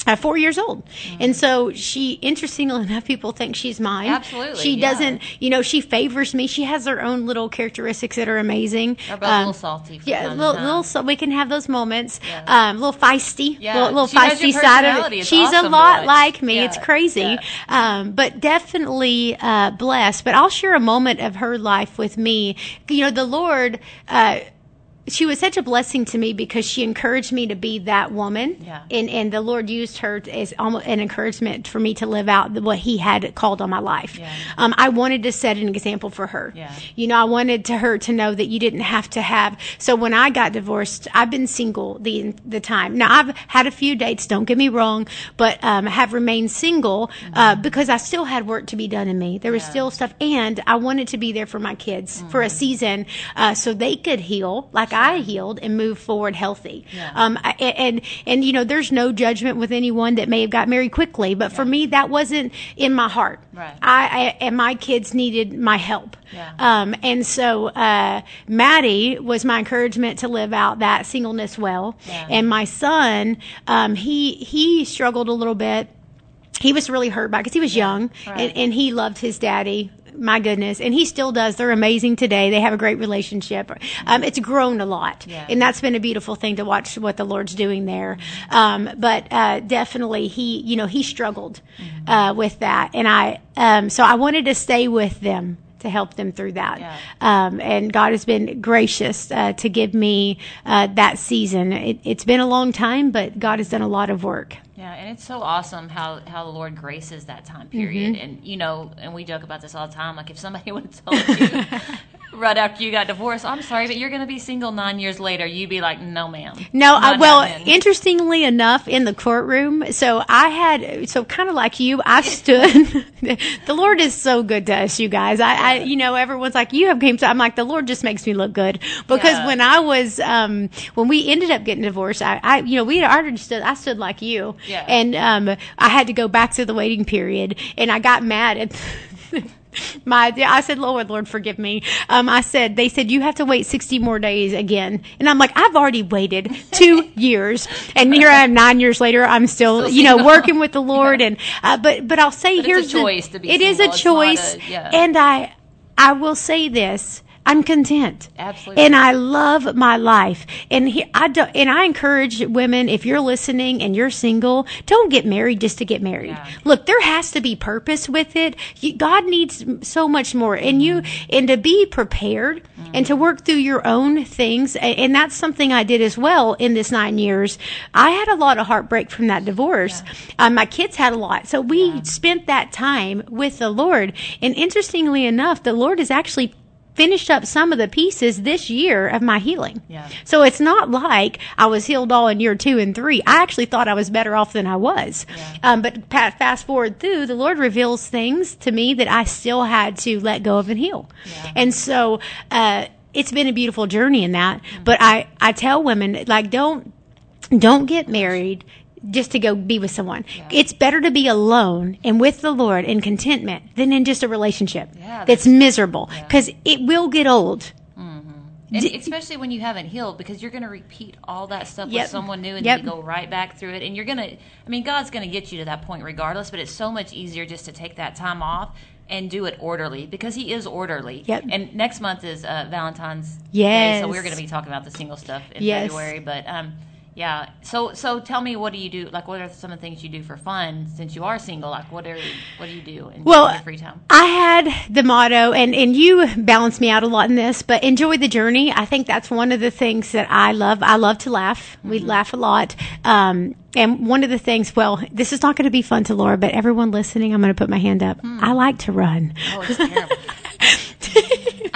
uh, four years old. And so she, interestingly enough, people think she's mine. Absolutely, She yeah. doesn't, you know, she favors me. She has her own little characteristics that are amazing. We're both a Um, little salty. Yeah, little, little, so we can have those moments. Yeah. Um, a little feisty, Yeah, little, little feisty side of it. She's awesome a lot like me. Yeah, It's crazy, um, but definitely uh, blessed. But I'll share a moment of her life with me. You know, the Lord. Uh, she was such a blessing to me because she encouraged me to be that woman. Yeah. And and the Lord used her as almost an encouragement for me to live out what He had called on my life. Yeah. Um, I wanted to set an example for her. Yeah. You know, I wanted to her to know that you didn't have to have. So when I got divorced, I've been single the the time. Now I've had a few dates. Don't get me wrong, but um, have remained single uh, because I still had work to be done in me. There was still stuff, and I wanted to be there for my kids for a season uh, so they could heal like I healed and moved forward healthy. Yeah. Um, I, and and you know, there's no judgment with anyone that may have got married quickly, but for me, that wasn't in my heart. Right. I, I and my kids needed my help. Yeah. Um, and so uh, Maddie was my encouragement to live out that singleness well. Yeah. And my son, um, he he struggled a little bit. He was really hurt by because he was young Right. and, and he loved his daddy. My goodness, and he still does. They're amazing today. They have a great relationship. Um, it's grown a lot, Yeah. and that's been a beautiful thing to watch what the Lord's doing there. Um, but uh, definitely, he, you know, he struggled uh, with that, and I, um, so I wanted to stay with them to help them through that. Yeah. Um, and God has been gracious uh, to give me uh, that season. It, it's been a long time, but God has done a lot of work. Yeah, and it's so awesome how how the Lord graces that time period. Mm-hmm. And you know, and we joke about this all the time. Like if somebody <laughs> would have told <laughs> you right after you got divorced, I'm sorry, but you're going to be single nine years later, you'd be like, no, ma'am. No, uh, well, happening. interestingly enough, in the courtroom, so I had, so kind of like you, I stood. <laughs> the Lord is so good to us, you guys. I, I, you know, everyone's like, you have came to. I'm like, the Lord just makes me look good because Yeah. when I was, um, when we ended up getting divorced, I, I, you know, we had already stood. I stood like you, Yeah. and um, I had to go back to the waiting period, and I got mad at. <laughs> <laughs> my I said, Lord, Lord, forgive me. Um, I said, they said you have to wait sixty more days again, and I'm like, I've already waited <laughs> two years, and here I am nine years later. I'm still, Still you know, working with the <laughs> Lord, and uh, but but I'll say But it's a here's the- choice to be It is single. a It's choice, a- yeah. and I I will say this. I'm content. Absolutely. And I love my life. And he, I don't, and I encourage women, if you're listening and you're single, don't get married just to get married. Yeah. Look, there has to be purpose with it. You, God needs so much more. And you, Mm-hmm. and to be prepared and to work through your own things. And that's something I did as well in this nine years. I had a lot of heartbreak from that divorce. Uh, my kids had a lot. So we spent that time with the Lord. And interestingly enough, the Lord is actually finished up some of the pieces this year of my healing. Yeah. So it's not like I was healed all in year two and three. I actually thought I was better off than I was. Yeah. Um, but fast forward through, the Lord reveals things to me that I still had to let go of and heal. Yeah. And so, uh, it's been a beautiful journey in that. Mm-hmm. But I, I tell women, like, don't, don't get married just to go be with someone. It's better to be alone and with the Lord in contentment than in just a relationship Yeah, that's miserable because it will get old. And especially when you haven't healed, because you're going to repeat all that stuff Yep. with someone new, and Yep. you go right back through it. And you're going to, I mean, God's going to get you to that point regardless. But it's so much easier just to take that time off and do it orderly, because He is orderly. Yep. And next month is uh, Valentine's Day, Yes. so we're going to be talking about the single stuff in Yes. February. But um, yeah, so so tell me, what do you do? Like, what are some of the things you do for fun since you are single? Like, what are what do you do in Well, your free time? I had the motto, and, and you balance me out a lot in this, but enjoy the journey. I think that's one of the things that I love. I love to laugh. We laugh a lot. Um, and one of the things, well, this is not going to be fun to Laura, but everyone listening, I'm going to put my hand up. I like to run. Oh, it's terrible. <laughs>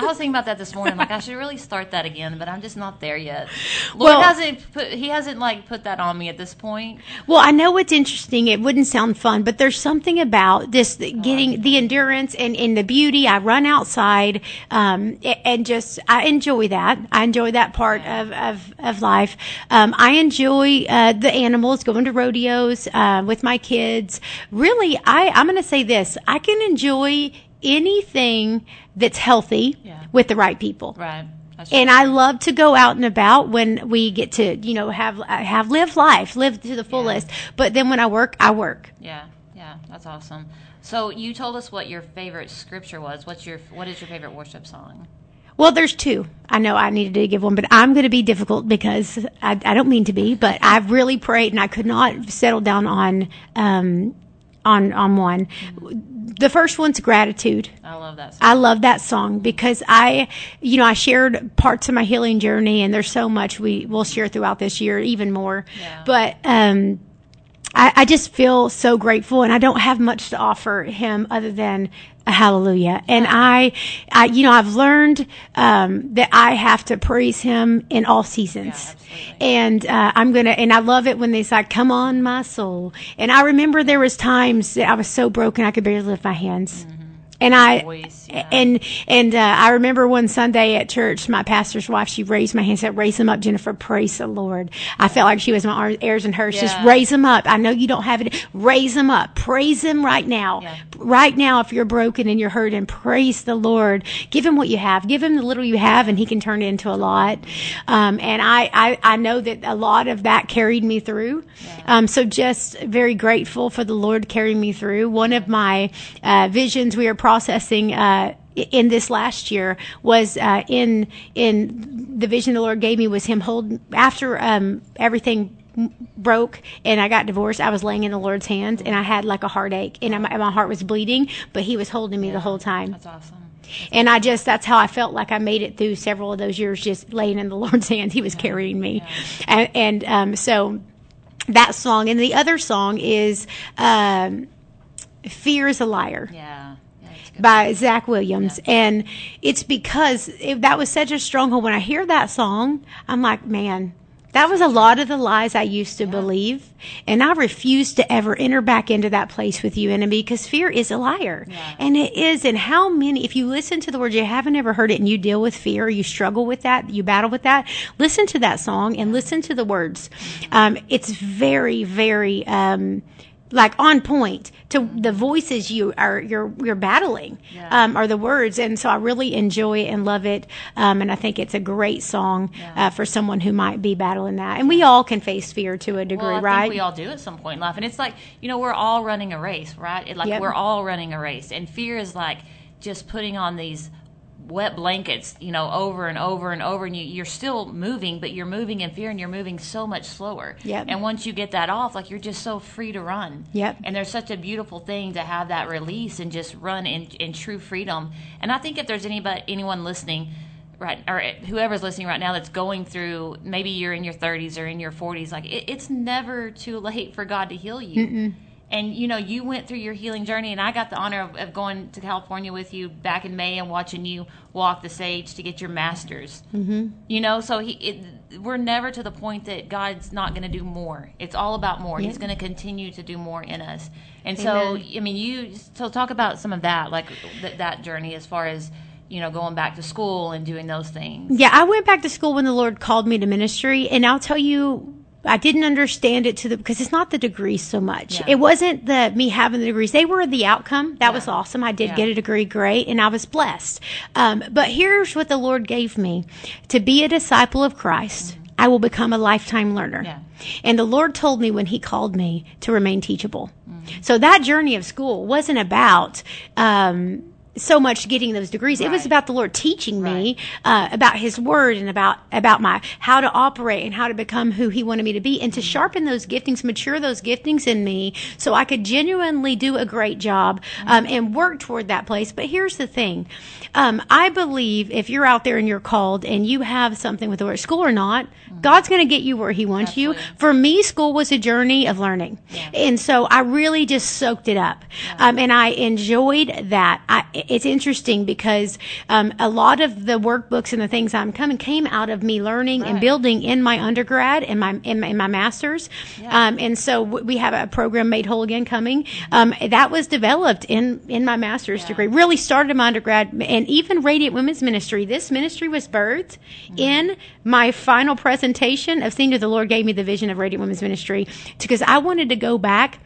I was thinking about that this morning. Like I should really start that again, but I'm just not there yet. Lord Well- hasn't put he hasn't like put that on me at this point. Well, I know what's interesting. It wouldn't sound fun, but there's something about this getting the endurance and, and the beauty. I run outside, um, and just, I enjoy that. I enjoy that part of, of, of life. Um, I enjoy, uh, the animals, going to rodeos, uh, with my kids. Really, I, I'm going to say this. I can enjoy anything that's healthy Yeah. with the right people. Right. And I love to go out and about when we get to, you know, have have live life, live to the fullest. But then when I work, I work. Yeah, yeah, that's awesome. So you told us what your favorite scripture was. What's your what is your favorite worship song? Well, there's two. I know I needed to give one, but I'm going to be difficult because I, I don't mean to be, but I've really prayed and I could not settle down on um, on on one. The first one's gratitude. I love that song. I love that song because I, you know, I shared parts of my healing journey, and there's so much we will share throughout this year, even more. Yeah. But um, I, I just feel so grateful, and I don't have much to offer him other than hallelujah. And I, I, you know, I've learned um, that I have to praise him in all seasons. absolutely. and uh, I'm gonna, and I love it when they say, "Come on, my soul." And I remember there was times that I was so broken I could barely lift my hands. And I, Voice, yeah. and and uh, I remember one Sunday at church, my pastor's wife, she raised my hand, and said, "Raise them up, Jennifer. Praise the Lord." I felt like she was my Aaron and Hur. Just raise them up. I know you don't have it. Raise them up. Praise Him right now. Yeah. Right now, if you're broken and you're hurt, and praise the Lord. Give Him what you have. Give Him the little you have, and He can turn it into a lot. Um, and I, I I know that a lot of that carried me through. Um, so just very grateful for the Lord carrying me through. One of my uh, visions we are processing. Uh, in this last year was uh, in in the vision the Lord gave me was Him holding after um, everything broke and I got divorced. I was laying in the Lord's hands and I had like a heartache and my, my heart was bleeding, but He was holding me the whole time. That's awesome. And I just, that's how I felt like I made it through several of those years just laying in the <laughs> Lord's hands. He was carrying me. And, and um, so that song. And the other song is um, Fear is a Liar Yeah, yeah. By Zach Williams. And it's because it, that was such a stronghold. When I hear that song, I'm like, man, that was a lot of the lies I used to believe. And I refuse to ever enter back into that place with you, enemy, because fear is a liar. Yeah. And it is. And how many, if you listen to the words, you haven't ever heard it and you deal with fear, you struggle with that, you battle with that, listen to that song and listen to the words. Um, it's very, very, um, like on point to the voices you are you're you're battling Yeah. um, are the words. And so I really enjoy it and love it. Um, and I think it's a great song uh, for someone who might be battling that. And we all can face fear to a degree Well, I right? think we all do at some point in life, and it's like you know we're all running a race, right? It, like Yep. we're all running a race, and fear is like just putting on these wet blankets, you know, over and over and over, and you, you're still moving, but you're moving in fear, and you're moving so much slower. Yep. And once you get that off, like you're just so free to run. Yep. And there's such a beautiful thing to have that release and just run in, in true freedom. And I think if there's anybody, anyone listening, right, or whoever's listening right now that's going through, maybe you're in your 30s or in your 40s, like it, it's never too late for God to heal you. And you know, you went through your healing journey, and I got the honor of, of going to California with you back in May and watching you walk the stage to get your master's. Mm-hmm. You know, so he, it, we're never to the point that God's not going to do more. It's all about more. He's going to continue to do more in us. And so, I mean, you so talk about some of that, like th- that journey as far as you know, going back to school and doing those things. yeah I went back to school when the Lord called me to ministry and I'll tell you I didn't understand it to the because it's not the degrees so much. Yeah. It wasn't the me having the degrees. They were the outcome. That Yeah. was awesome. I did Yeah. get a degree, great, and I was blessed. Um, but here's what the Lord gave me: to be a disciple of Christ. I will become a lifetime learner. And the Lord told me when He called me to remain teachable. So that journey of school wasn't about. Um, so much getting those degrees. It was about the Lord teaching me uh, about His Word and about about my how to operate and how to become who He wanted me to be, and to sharpen those giftings, mature those giftings in me, so I could genuinely do a great job um, and work toward that place. But here's the thing: um, I believe if you're out there and you're called and you have something with the word school or not, God's going to get you where He wants you. For me, school was a journey of learning. And so I really just soaked it up. Um, and I enjoyed that. I, it's interesting because um, a lot of the workbooks and the things I'm coming came out of me learning and building in my undergrad and my in my, in my master's. Yeah. Um, and so w- we have a program made whole again coming. Um, that was developed in in my master's Yeah. degree. Really started in my undergrad and even Radiant Women's Ministry. This ministry was birthed Mm-hmm. in my final presentation of senior. The Lord gave me the vision of Radiant Women's Ministry because I wanted to go back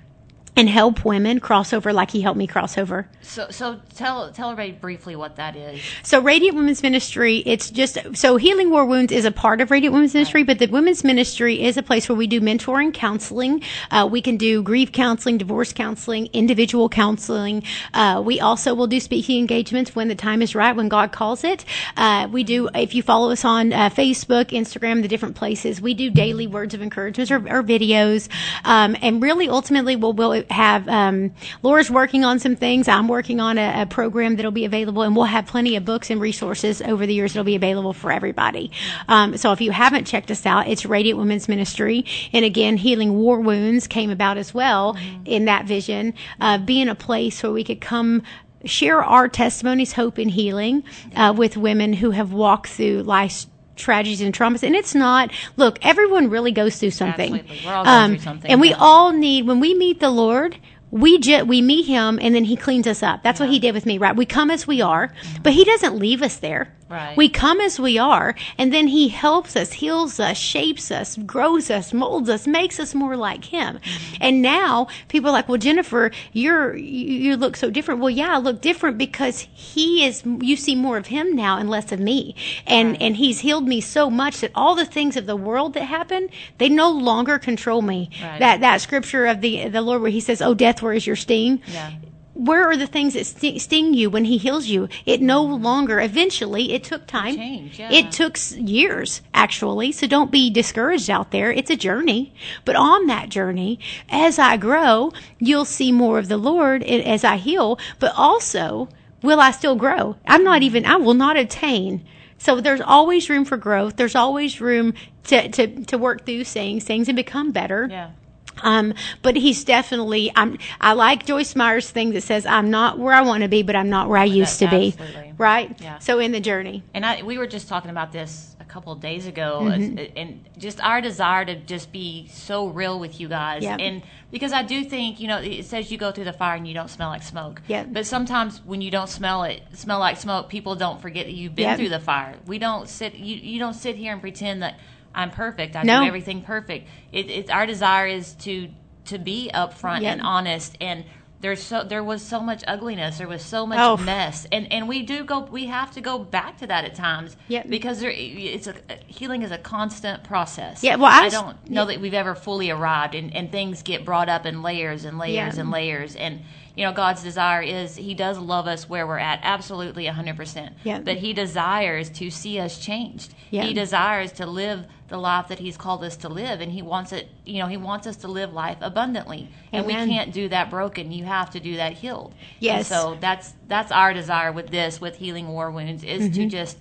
and help women cross over like He helped me cross over. So, so tell tell everybody briefly what that is. So Radiant Women's Ministry, it's just so Healing War Wounds is a part of Radiant Women's Ministry, but the Women's Ministry is a place where we do mentoring, counseling. Uh, we can do grief counseling, divorce counseling, individual counseling. Uh, we also will do speaking engagements when the time is right, when God calls it. Uh, we do if you follow us on uh, Facebook, Instagram, the different places, we do daily words of encouragement or, or videos, um, and really ultimately we'll, we'll have um, Laura's working on some things. I'm working on a, a program that'll be available, and we'll have plenty of books and resources over the years that'll be available for everybody. Um, so if you haven't checked us out, it's Radiant Women's Ministry, and again, Healing War Wounds came about as well in that vision, uh, being a place where we could come share our testimonies, hope, and healing uh, with women who have walked through life's tragedies and traumas. And it's not, look, everyone really goes through something. Um, Absolutely. We're all going through something, And we yeah. all need, when we meet the Lord, we ju- we meet him and then he cleans us up. That's what he did with me, right? We come as we are, but he doesn't leave us there. Right. We come as we are, and then he helps us, heals us, shapes us, grows us, molds us, makes us more like him. And now people are like, "Well, Jennifer, you're you, look so different." Well, yeah, I look different because he is. You see more of him now and less of me, and and he's healed me so much that all the things of the world that happen, they no longer control me. Right. That that scripture of the the Lord where he says, "Oh, death, where is your sting?" Yeah. Where are the things that sting you when he heals you? It no mm-hmm. longer, eventually, it took time. change, yeah. It took years, actually. So don't be discouraged out there. It's a journey. But on that journey, as I grow, you'll see more of the Lord as I heal. But also, will I still grow? I'm not even, I will not attain. So there's always room for growth. There's always room to, to, to work through things, things and become better. Yeah. Um, but he's definitely. I'm. I like Joyce Meyer's thing that says, "I'm not where I want to be, but I'm not where I used to be." absolutely. Right. Yeah. So in the journey. And I, we were just talking about this a couple of days ago, Mm-hmm. as- and just our desire to just be so real with you guys. Yep. And because I do think, you know, it says you go through the fire and you don't smell like smoke. Yeah. But sometimes when you don't smell it, smell like smoke, people don't forget that you've been Yep. through the fire. We don't sit. You you don't sit here and pretend that I'm perfect. I No. do everything perfect. It, it's our desire is to to be upfront Yep. and honest and. There's so there was so much ugliness. There was so much Oh. mess, and and we do go. We have to go back to that at times Yep. because there, it's a healing is a constant process. Yeah, well, I I, don't know that we've ever fully arrived, and, and things get brought up in layers and layers Yeah. and layers. And you know, God's desire is He does love us where we're at, absolutely hundred percent. Yeah. But He desires to see us changed. Yeah. He desires to live the life that He's called us to live, and He wants it. You know, He wants us to live life abundantly, and Amen. we can't do that broken. You have to do that healed. And Yes. so that's that's our desire with this, with healing war wounds, is Mm-hmm. to just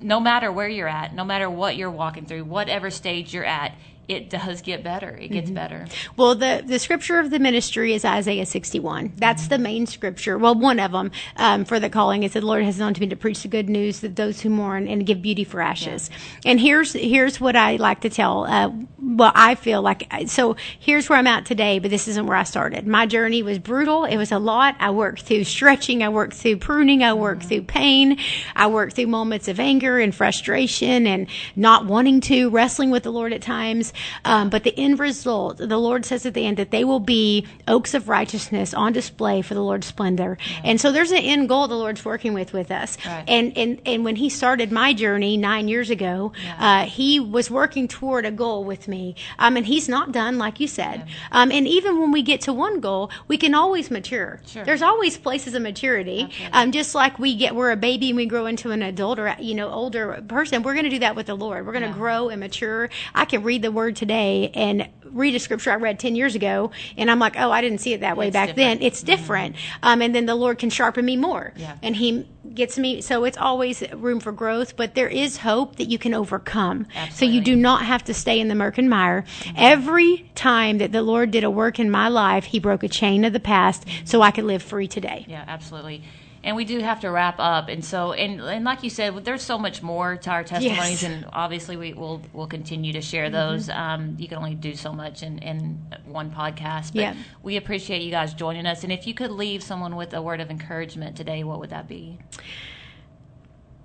no matter where you're at, no matter what you're walking through, whatever stage you're at, it does get better. It Mm-hmm. gets better. Well, the, the scripture of the ministry is Isaiah 61. That's the main scripture. Well, one of them um, for the calling. It said, "The Lord has known to me to preach the good news to those who mourn and give beauty for ashes." And here's here's what I like to tell. Uh, well, I feel like so. Here's where I'm at today, but this isn't where I started. My journey was brutal. It was a lot. I worked through stretching. I worked through pruning. I worked through pain. I worked through moments of anger and frustration and not wanting to wrestling with the Lord at times. Um, but the end result, the Lord says at the end that they will be oaks of righteousness on display for the Lord's splendor. And so there's an end goal the Lord's working with with us. Right. And and and when He started my journey nine years ago, uh, He was working toward a goal with me. Um, and He's not done, like you said. Um, and even when we get to one goal, we can always mature. Sure. There's always places of maturity. Um, just like we get, we're a baby and we grow into an adult or you know older person. We're going to do that with the Lord. We're going to Yeah. grow and mature. I can read the Word today and read a scripture I read ten years ago, and I'm like, oh, I didn't see it that way It's back different. then. It's different. Um, and then the Lord can sharpen me more. Yeah. And He gets me. So it's always room for growth, but there is hope that you can overcome. So you do not have to stay in the murk and mire. Every time that the Lord did a work in my life, He broke a chain of the past so I could live free today. Yeah, absolutely. And we do have to wrap up, and so and and like you said, there's so much more to our testimonies, Yes. and obviously we will will continue to share those. Um, you can only do so much in in one podcast, but Yeah. we appreciate you guys joining us. And if you could leave someone with a word of encouragement today, what would that be?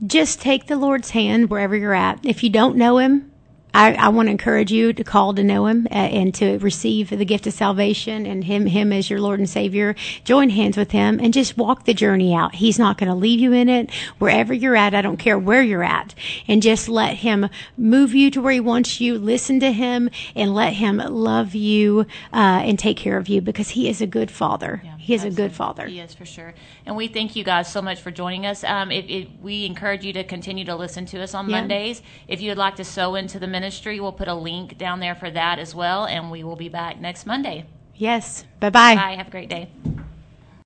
just take the Lord's hand wherever you're at. If you don't know Him, I, I want to encourage you to call to know Him uh, and to receive the gift of salvation and Him, Him as your Lord and Savior. Join hands with Him and just walk the journey out. He's not going to leave you in it. Wherever you're at, I don't care where you're at, and just let Him move you to where He wants you. Listen to Him and let Him love you uh, and take care of you because He is a good Father. Yeah, he is a good Father. He is for sure. And we thank you guys so much for joining us. Um, it, it, we encourage you to continue to listen to us on Yeah. Mondays. If you would like to sow into the ministry, we'll put a link down there for that as well. And we will be back next Monday. Yes. Bye-bye. Bye. Have a great day.